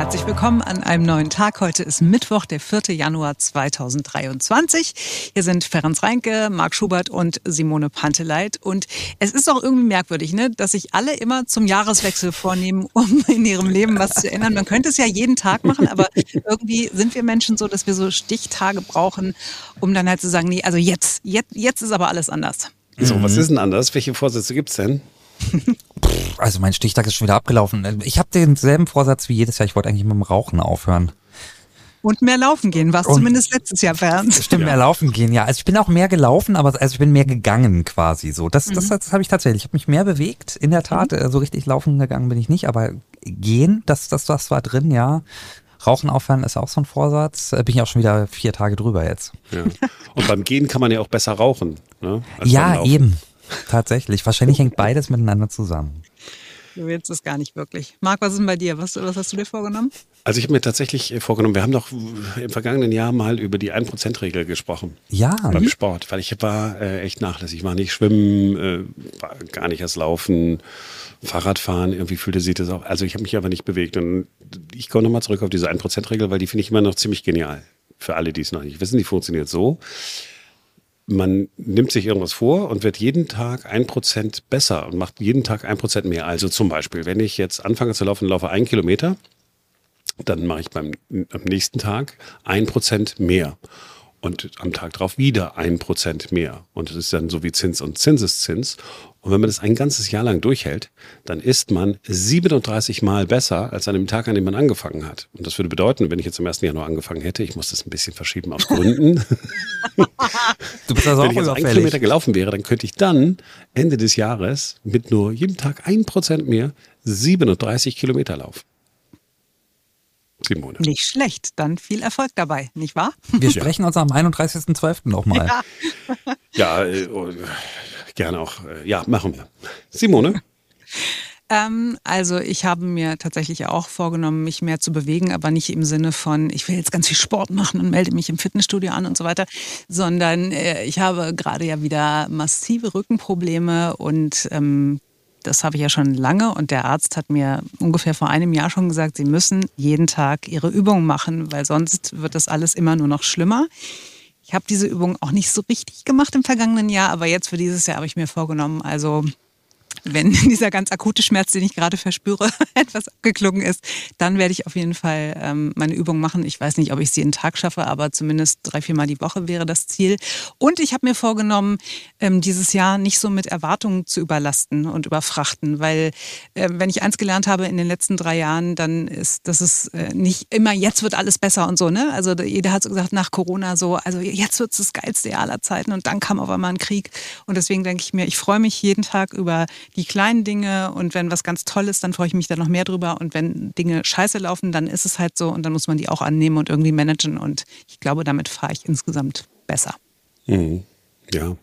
Herzlich willkommen an einem neuen Tag. Heute ist Mittwoch, der 4. Januar 2023. Hier sind Ferenc Reinke, Marc Schubert und Simone Panteleit. Und es ist auch irgendwie merkwürdig, ne, dass sich alle immer zum Jahreswechsel vornehmen, um in ihrem Leben was zu ändern. Man könnte es ja jeden Tag machen, aber irgendwie sind wir Menschen so, dass wir so Stichtage brauchen, um dann halt zu sagen, nee, also jetzt, jetzt, jetzt ist aber alles anders. So, was ist denn anders? Welche Vorsätze gibt's denn? Also mein Stichtag ist schon wieder abgelaufen. Ich habe denselben Vorsatz wie jedes Jahr. Ich wollte eigentlich mit dem Rauchen aufhören. Und mehr laufen gehen, was zumindest letztes Jahr fern. Stimmt, mehr laufen gehen, ja. Also ich bin auch mehr gelaufen, aber also ich bin mehr gegangen quasi so. Das, das, das habe ich tatsächlich. Ich habe mich mehr bewegt, in der Tat. Äh, So richtig laufen gegangen bin ich nicht, aber gehen, das, das, das war drin, ja. Rauchen aufhören ist auch so ein Vorsatz. Äh, Bin ich auch schon wieder vier Tage drüber jetzt. Ja. Und beim Gehen kann man ja auch besser rauchen. Ne? Ja, eben. Tatsächlich. Wahrscheinlich hängt beides miteinander zusammen. Du willst es gar nicht wirklich. Marc, was ist denn bei dir? Was, was hast du dir vorgenommen? Also ich habe mir tatsächlich äh, vorgenommen, wir haben doch im vergangenen Jahr mal über die 1%-Regel gesprochen. Ja, Beim Sport, weil ich war äh, echt nachlässig. Ich war nicht schwimmen, äh, war gar nicht erst laufen, Fahrradfahren, irgendwie fühlte sich das auch. Also ich habe mich aber nicht bewegt. Und ich komme nochmal zurück auf diese 1%-Regel, weil die finde ich immer noch ziemlich genial. Für alle, die es noch nicht wissen, die funktioniert so. Man nimmt sich irgendwas vor und wird jeden Tag ein Prozent besser und macht jeden Tag ein Prozent mehr. Also zum Beispiel, wenn ich jetzt anfange zu laufen laufe einen Kilometer, dann mache ich beim am nächsten Tag ein Prozent mehr. Und am Tag drauf wieder ein Prozent mehr. Und das ist dann so wie Zins und Zinseszins. Und wenn man das ein ganzes Jahr lang durchhält, dann ist man 37 Mal besser als an dem Tag, an dem man angefangen hat. Und das würde bedeuten, wenn ich jetzt am 1. Januar angefangen hätte, ich muss das ein bisschen verschieben aus Gründen. du bist also wenn auch ich jetzt einen. Kilometer gelaufen wäre, dann könnte ich dann Ende des Jahres mit nur jedem Tag ein Prozent mehr 37 Kilometer laufen. Simone. Nicht schlecht. Dann viel Erfolg dabei, nicht wahr? Wir sprechen uns am 31.12. nochmal. Ja, äh, oh, gerne auch. Äh, ja, machen wir. Simone? Ähm, also ich habe mir tatsächlich auch vorgenommen, mich mehr zu bewegen, aber nicht im Sinne von, ich will jetzt ganz viel Sport machen und melde mich im Fitnessstudio an und so weiter, sondern äh, ich habe gerade ja wieder massive Rückenprobleme und ähm, das habe ich ja schon lange und der Arzt hat mir ungefähr vor einem Jahr schon gesagt, Sie müssen jeden Tag Ihre Übungen machen, weil sonst wird das alles immer nur noch schlimmer. Ich habe diese Übung auch nicht so richtig gemacht im vergangenen Jahr, aber jetzt für dieses Jahr habe ich mir vorgenommen, also wenn dieser ganz akute Schmerz, den ich gerade verspüre, etwas abgeklungen ist, dann werde ich auf jeden Fall ähm, meine Übung machen. Ich weiß nicht, ob ich sie jeden Tag schaffe, aber zumindest drei, viermal die Woche wäre das Ziel. Und ich habe mir vorgenommen, ähm, dieses Jahr nicht so mit Erwartungen zu überlasten und überfrachten, weil äh, wenn ich eins gelernt habe in den letzten drei Jahren, dann ist, dass es äh, nicht immer jetzt wird alles besser und so. Ne? Also jeder hat so gesagt nach Corona so, also jetzt wird es das geilste aller Zeiten und dann kam auf einmal ein Krieg. Und deswegen denke ich mir, ich freue mich jeden Tag über die kleinen Dinge und wenn was ganz toll ist, dann freue ich mich da noch mehr drüber. Und wenn Dinge scheiße laufen, dann ist es halt so und dann muss man die auch annehmen und irgendwie managen. Und ich glaube, damit fahre ich insgesamt besser. Mhm. Ja,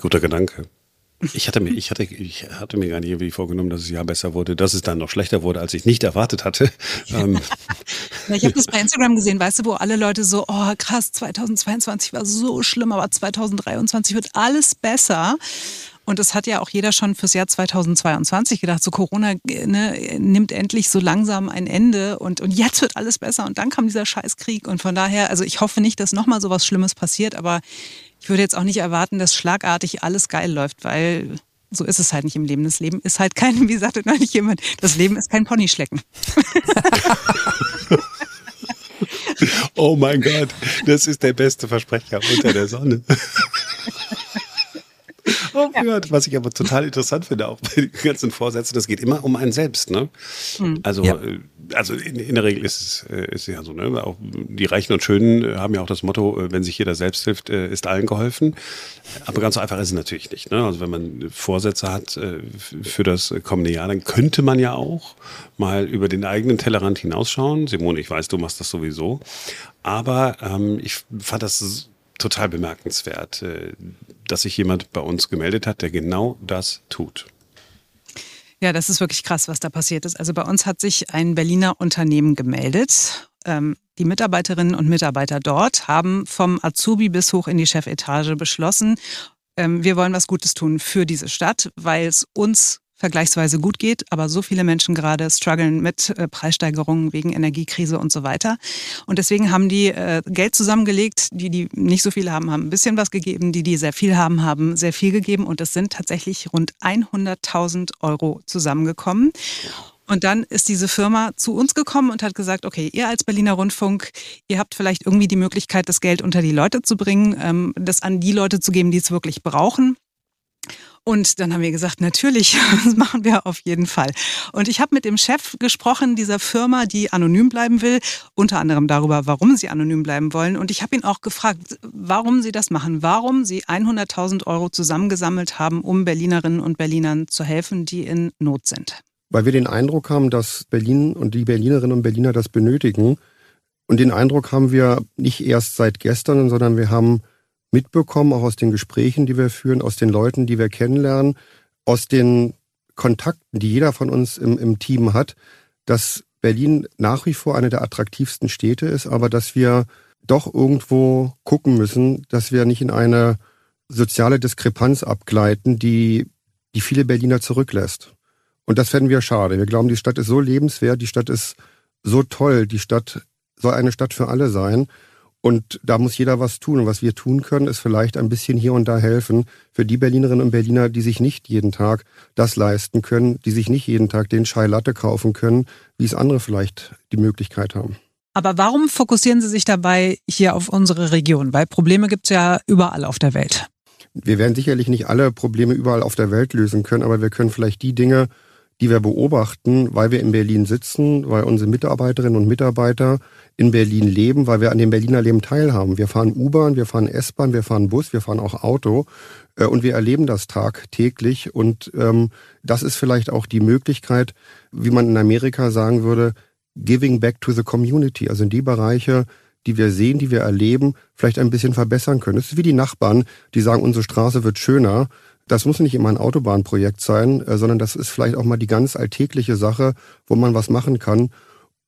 guter Gedanke. Ich hatte mir, ich hatte, ich hatte mir gar nicht irgendwie vorgenommen, dass es ja besser wurde, dass es dann noch schlechter wurde, als ich nicht erwartet hatte. Ähm, ich habe das bei Instagram gesehen, weißt du, wo alle Leute so, oh krass, 2022 war so schlimm, aber 2023 wird alles besser. Und das hat ja auch jeder schon fürs Jahr 2022 gedacht. So Corona ne, nimmt endlich so langsam ein Ende und, und jetzt wird alles besser. Und dann kam dieser Scheißkrieg. Und von daher, also ich hoffe nicht, dass nochmal so was Schlimmes passiert, aber ich würde jetzt auch nicht erwarten, dass schlagartig alles geil läuft, weil so ist es halt nicht im Leben. Das Leben ist halt kein, wie sagte neulich jemand, das Leben ist kein Ponyschlecken. oh mein Gott, das ist der beste Versprecher unter der Sonne. Oh Gott, was ich aber total interessant finde, auch bei den ganzen Vorsätzen, das geht immer um einen selbst, ne? Also, Ja. äh, also in, in der Regel ist es, äh, ist ja so, ne? Auch die Reichen und Schönen äh, haben ja auch das Motto, wenn sich jeder selbst hilft, ist allen geholfen. Aber ganz so einfach ist es natürlich nicht. Ne? Also wenn man Vorsätze hat für das kommende Jahr, dann könnte man ja auch mal über den eigenen Tellerrand hinausschauen. Simone, ich weiß, du machst das sowieso. Aber ähm, ich fand das total bemerkenswert, äh, dass sich jemand bei uns gemeldet hat, der genau das tut. Ja, das ist wirklich krass, was da passiert ist. Also bei uns hat sich ein Berliner Unternehmen gemeldet. Ähm, die Mitarbeiterinnen und Mitarbeiter dort haben vom Azubi bis hoch in die Chefetage beschlossen, ähm, wir wollen was Gutes tun für diese Stadt, weil es uns vergleichsweise gut geht, aber so viele Menschen gerade strugglen mit äh, Preissteigerungen wegen Energiekrise und so weiter. Und deswegen haben die äh, Geld zusammengelegt. Die, die nicht so viel haben, haben ein bisschen was gegeben. Die, die sehr viel haben, haben sehr viel gegeben. Und es sind tatsächlich rund 100.000 Euro zusammengekommen. Und dann ist diese Firma zu uns gekommen und hat gesagt, okay, ihr als Berliner Rundfunk, ihr habt vielleicht irgendwie die Möglichkeit, das Geld unter die Leute zu bringen, ähm, das an die Leute zu geben, die es wirklich brauchen. Und dann haben wir gesagt, natürlich, das machen wir auf jeden Fall. Und ich habe mit dem Chef gesprochen dieser Firma, die anonym bleiben will, unter anderem darüber, warum sie anonym bleiben wollen. Und ich habe ihn auch gefragt, warum sie das machen, warum sie 100.000 Euro zusammengesammelt haben, um Berlinerinnen und Berlinern zu helfen, die in Not sind. Weil wir den Eindruck haben, dass Berlin und die Berlinerinnen und Berliner das benötigen. Und den Eindruck haben wir nicht erst seit gestern, sondern wir haben mitbekommen, auch aus den Gesprächen, die wir führen, aus den Leuten, die wir kennenlernen, aus den Kontakten, die jeder von uns im, im Team hat, dass Berlin nach wie vor eine der attraktivsten Städte ist, aber dass wir doch irgendwo gucken müssen, dass wir nicht in eine soziale Diskrepanz abgleiten, die, die viele Berliner zurücklässt. Und das fänden wir schade. Wir glauben, die Stadt ist so lebenswert, die Stadt ist so toll, die Stadt soll eine Stadt für alle sein. Und da muss jeder was tun. Und was wir tun können, ist vielleicht ein bisschen hier und da helfen für die Berlinerinnen und Berliner, die sich nicht jeden Tag das leisten können, die sich nicht jeden Tag den Chai Latte kaufen können, wie es andere vielleicht die Möglichkeit haben. Aber warum fokussieren Sie sich dabei hier auf unsere Region? Weil Probleme gibt es ja überall auf der Welt. Wir werden sicherlich nicht alle Probleme überall auf der Welt lösen können, aber wir können vielleicht die Dinge, die wir beobachten, weil wir in Berlin sitzen, weil unsere Mitarbeiterinnen und Mitarbeiter in Berlin leben, weil wir an dem Berliner Leben teilhaben. Wir fahren U-Bahn, wir fahren S-Bahn, wir fahren Bus, wir fahren auch Auto äh, und wir erleben das tagtäglich. Und ähm, das ist vielleicht auch die Möglichkeit, wie man in Amerika sagen würde, giving back to the community, also in die Bereiche, die wir sehen, die wir erleben, vielleicht ein bisschen verbessern können. Es ist wie die Nachbarn, die sagen, unsere Straße wird schöner. Das muss nicht immer ein Autobahnprojekt sein, äh, sondern das ist vielleicht auch mal die ganz alltägliche Sache, wo man was machen kann.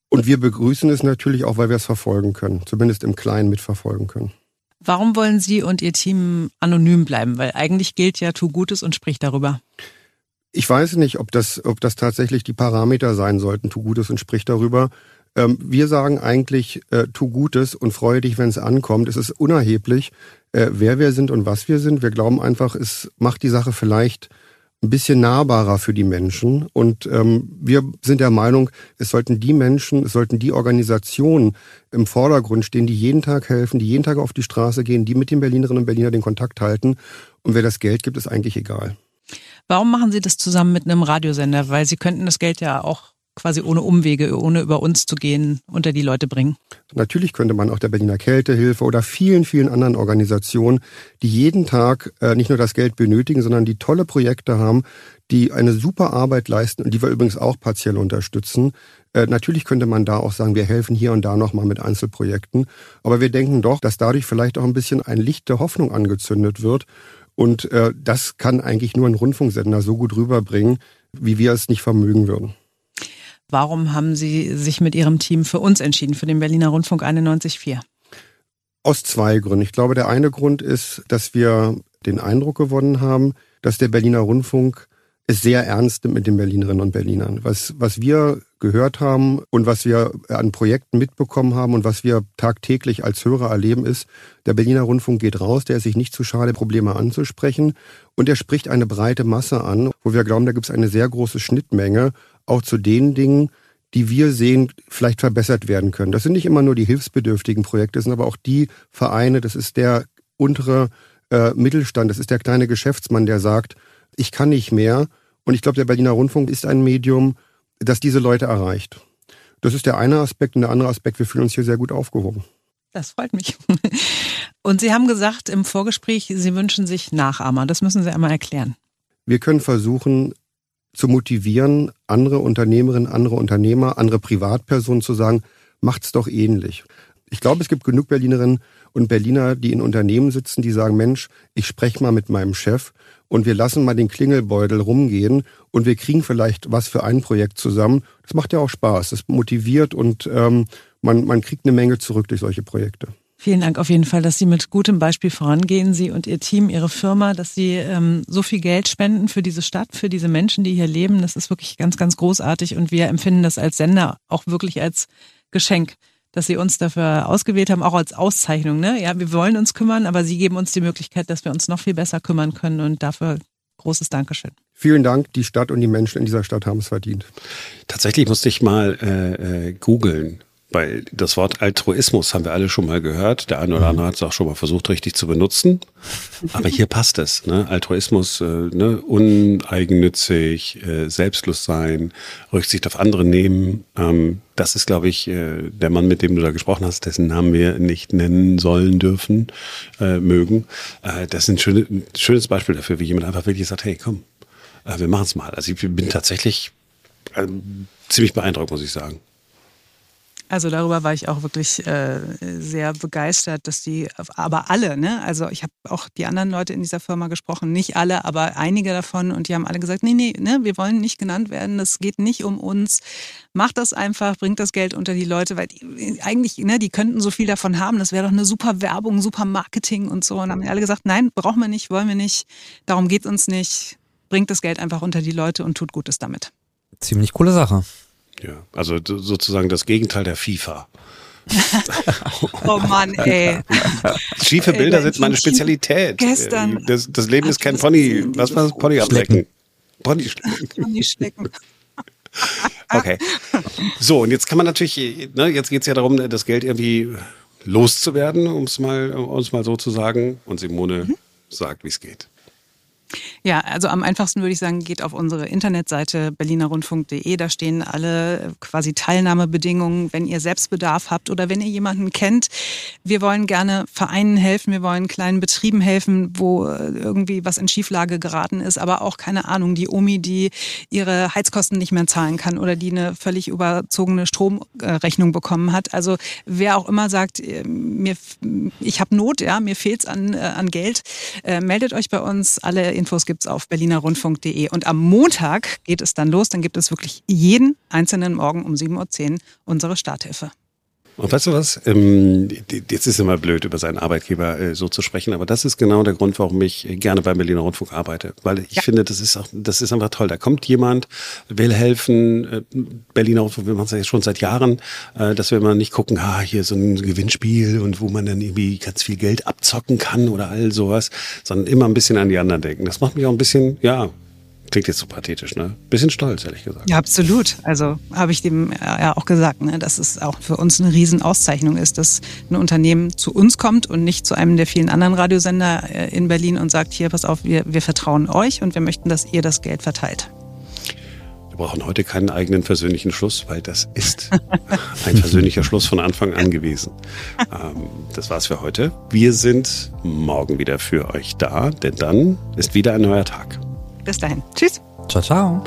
Und wir begrüßen es natürlich auch, weil wir es verfolgen können, zumindest im Kleinen mitverfolgen können. Warum wollen Sie und Ihr Team anonym bleiben? Weil eigentlich gilt ja, tu Gutes und sprich darüber. Ich weiß nicht, ob das, ob das tatsächlich die Parameter sein sollten, tu Gutes und sprich darüber. Ähm, wir sagen eigentlich, äh, tu Gutes und freue dich, wenn es ankommt. Es ist unerheblich, äh, wer wir sind und was wir sind. Wir glauben einfach, es macht die Sache vielleicht ein bisschen nahbarer für die Menschen. Und ähm, wir sind der Meinung, es sollten die Menschen, es sollten die Organisationen im Vordergrund stehen, die jeden Tag helfen, die jeden Tag auf die Straße gehen, die mit den Berlinerinnen und Berliner den Kontakt halten. Und wer das Geld gibt, ist eigentlich egal. Warum machen Sie das zusammen mit einem Radiosender? Weil Sie könnten das Geld ja auch quasi ohne Umwege, ohne über uns zu gehen, unter die Leute bringen? Natürlich könnte man auch der Berliner Kältehilfe oder vielen, vielen anderen Organisationen, die jeden Tag äh, nicht nur das Geld benötigen, sondern die tolle Projekte haben, die eine super Arbeit leisten und die wir übrigens auch partiell unterstützen. Äh, natürlich könnte man da auch sagen, wir helfen hier und da nochmal mit Einzelprojekten. Aber wir denken doch, dass dadurch vielleicht auch ein bisschen ein Licht der Hoffnung angezündet wird. Und äh, das kann eigentlich nur ein Rundfunksender so gut rüberbringen, wie wir es nicht vermögen würden. Warum haben Sie sich mit Ihrem Team für uns entschieden, für den Berliner Rundfunk 91.4? Aus zwei Gründen. Ich glaube, der eine Grund ist, dass wir den Eindruck gewonnen haben, dass der Berliner Rundfunk es sehr ernst nimmt mit den Berlinerinnen und Berlinern. Was, was wir gehört haben und was wir an Projekten mitbekommen haben und was wir tagtäglich als Hörer erleben, ist, der Berliner Rundfunk geht raus, der ist sich nicht zu schade, Probleme anzusprechen und er spricht eine breite Masse an, wo wir glauben, da gibt es eine sehr große Schnittmenge auch zu den Dingen, die wir sehen, vielleicht verbessert werden können. Das sind nicht immer nur die hilfsbedürftigen Projekte, das sind aber auch die Vereine, das ist der untere äh, Mittelstand, das ist der kleine Geschäftsmann, der sagt, ich kann nicht mehr. Und ich glaube, der Berliner Rundfunk ist ein Medium, das diese Leute erreicht. Das ist der eine Aspekt und der andere Aspekt, wir fühlen uns hier sehr gut aufgehoben. Das freut mich. Und Sie haben gesagt im Vorgespräch, Sie wünschen sich Nachahmer. Das müssen Sie einmal erklären. Wir können versuchen, zu motivieren, andere Unternehmerinnen, andere Unternehmer, andere Privatpersonen zu sagen, macht's doch ähnlich. Ich glaube, es gibt genug Berlinerinnen und Berliner, die in Unternehmen sitzen, die sagen, Mensch, ich spreche mal mit meinem Chef und wir lassen mal den Klingelbeutel rumgehen und wir kriegen vielleicht was für ein Projekt zusammen. Das macht ja auch Spaß, das motiviert und ähm, man, man kriegt eine Menge zurück durch solche Projekte. Vielen Dank auf jeden Fall, dass Sie mit gutem Beispiel vorangehen, Sie und Ihr Team, Ihre Firma, dass Sie ähm, so viel Geld spenden für diese Stadt, für diese Menschen, die hier leben. Das ist wirklich ganz, ganz großartig und wir empfinden das als Sender auch wirklich als Geschenk, dass Sie uns dafür ausgewählt haben, auch als Auszeichnung. Ne? Ja, wir wollen uns kümmern, aber Sie geben uns die Möglichkeit, dass wir uns noch viel besser kümmern können und dafür großes Dankeschön. Vielen Dank, die Stadt und die Menschen in dieser Stadt haben es verdient. Tatsächlich musste ich mal äh, äh, googeln weil das Wort Altruismus haben wir alle schon mal gehört. Der eine oder andere hat es auch schon mal versucht, richtig zu benutzen. Aber hier passt es. Ne? Altruismus, äh, ne? uneigennützig, äh, selbstlos sein, Rücksicht auf andere nehmen. Ähm, das ist, glaube ich, äh, der Mann, mit dem du da gesprochen hast, dessen Namen wir nicht nennen sollen dürfen, äh, mögen. Äh, das ist ein, schöne, schönes Beispiel dafür, wie jemand einfach wirklich sagt, hey, komm, äh, wir machen es mal. Also ich bin tatsächlich äh, ziemlich beeindruckt, muss ich sagen. Also darüber war ich auch wirklich äh, sehr begeistert, dass die, aber alle, ne? Also ich habe auch die anderen Leute in dieser Firma gesprochen, nicht alle, aber einige davon und die haben alle gesagt, nee, nee, ne, wir wollen nicht genannt werden, das geht nicht um uns. Macht das einfach, bringt das Geld unter die Leute, weil die, eigentlich, ne, die könnten so viel davon haben, das wäre doch eine super Werbung, super Marketing und so. Und haben alle gesagt, nein, brauchen wir nicht, wollen wir nicht, darum geht uns nicht, bringt das Geld einfach unter die Leute und tut Gutes damit. Ziemlich coole Sache. Ja, also sozusagen das Gegenteil der FIFA. oh Mann, ey. Schiefe Bilder ey, sind meine Spezialität. Gestern. Das, das Leben ist kein Pony. Was war das? Pony ablecken. Pony schlecken. Pony schlecken. Okay. So, und jetzt kann man natürlich, ne, jetzt geht es ja darum, das Geld irgendwie loszuwerden, um es mal, um's mal so zu sagen. Und Simone mhm. sagt, wie es geht. Ja, also am einfachsten würde ich sagen, geht auf unsere Internetseite berlinerrundfunk.de. Da stehen alle quasi Teilnahmebedingungen, wenn ihr Selbstbedarf habt oder wenn ihr jemanden kennt. Wir wollen gerne Vereinen helfen, wir wollen kleinen Betrieben helfen, wo irgendwie was in Schieflage geraten ist, aber auch keine Ahnung, die Omi, die ihre Heizkosten nicht mehr zahlen kann oder die eine völlig überzogene Stromrechnung bekommen hat. Also wer auch immer sagt, mir, ich habe Not, ja, mir fehlt's an, äh, an Geld, äh, meldet euch bei uns. Alle Infos gibt es auf berlinerrundfunk.de. Und am Montag geht es dann los. Dann gibt es wirklich jeden einzelnen Morgen um 7.10 Uhr unsere Starthilfe. Und weißt du was? Ähm, jetzt ist immer blöd, über seinen Arbeitgeber äh, so zu sprechen, aber das ist genau der Grund, warum ich gerne beim Berliner Rundfunk arbeite. Weil ich ja. finde, das ist auch, das ist einfach toll. Da kommt jemand, will helfen. Äh, Berliner Rundfunk, wir machen es ja schon seit Jahren, äh, dass wir immer nicht gucken, ah, hier so ein Gewinnspiel und wo man dann irgendwie ganz viel Geld abzocken kann oder all sowas, sondern immer ein bisschen an die anderen denken. Das macht mich auch ein bisschen, ja, Klingt jetzt so pathetisch, ne? Bisschen stolz, ehrlich gesagt. Ja, absolut. Also habe ich dem ja auch gesagt, ne, dass es auch für uns eine Riesenauszeichnung ist, dass ein Unternehmen zu uns kommt und nicht zu einem der vielen anderen Radiosender äh, in Berlin und sagt, hier, pass auf, wir, wir vertrauen euch und wir möchten, dass ihr das Geld verteilt. Wir brauchen heute keinen eigenen persönlichen Schluss, weil das ist ein persönlicher Schluss von Anfang an gewesen. Ähm, das war's für heute. Wir sind morgen wieder für euch da, denn dann ist wieder ein neuer Tag. Bis dahin. Tschüss. Ciao, ciao.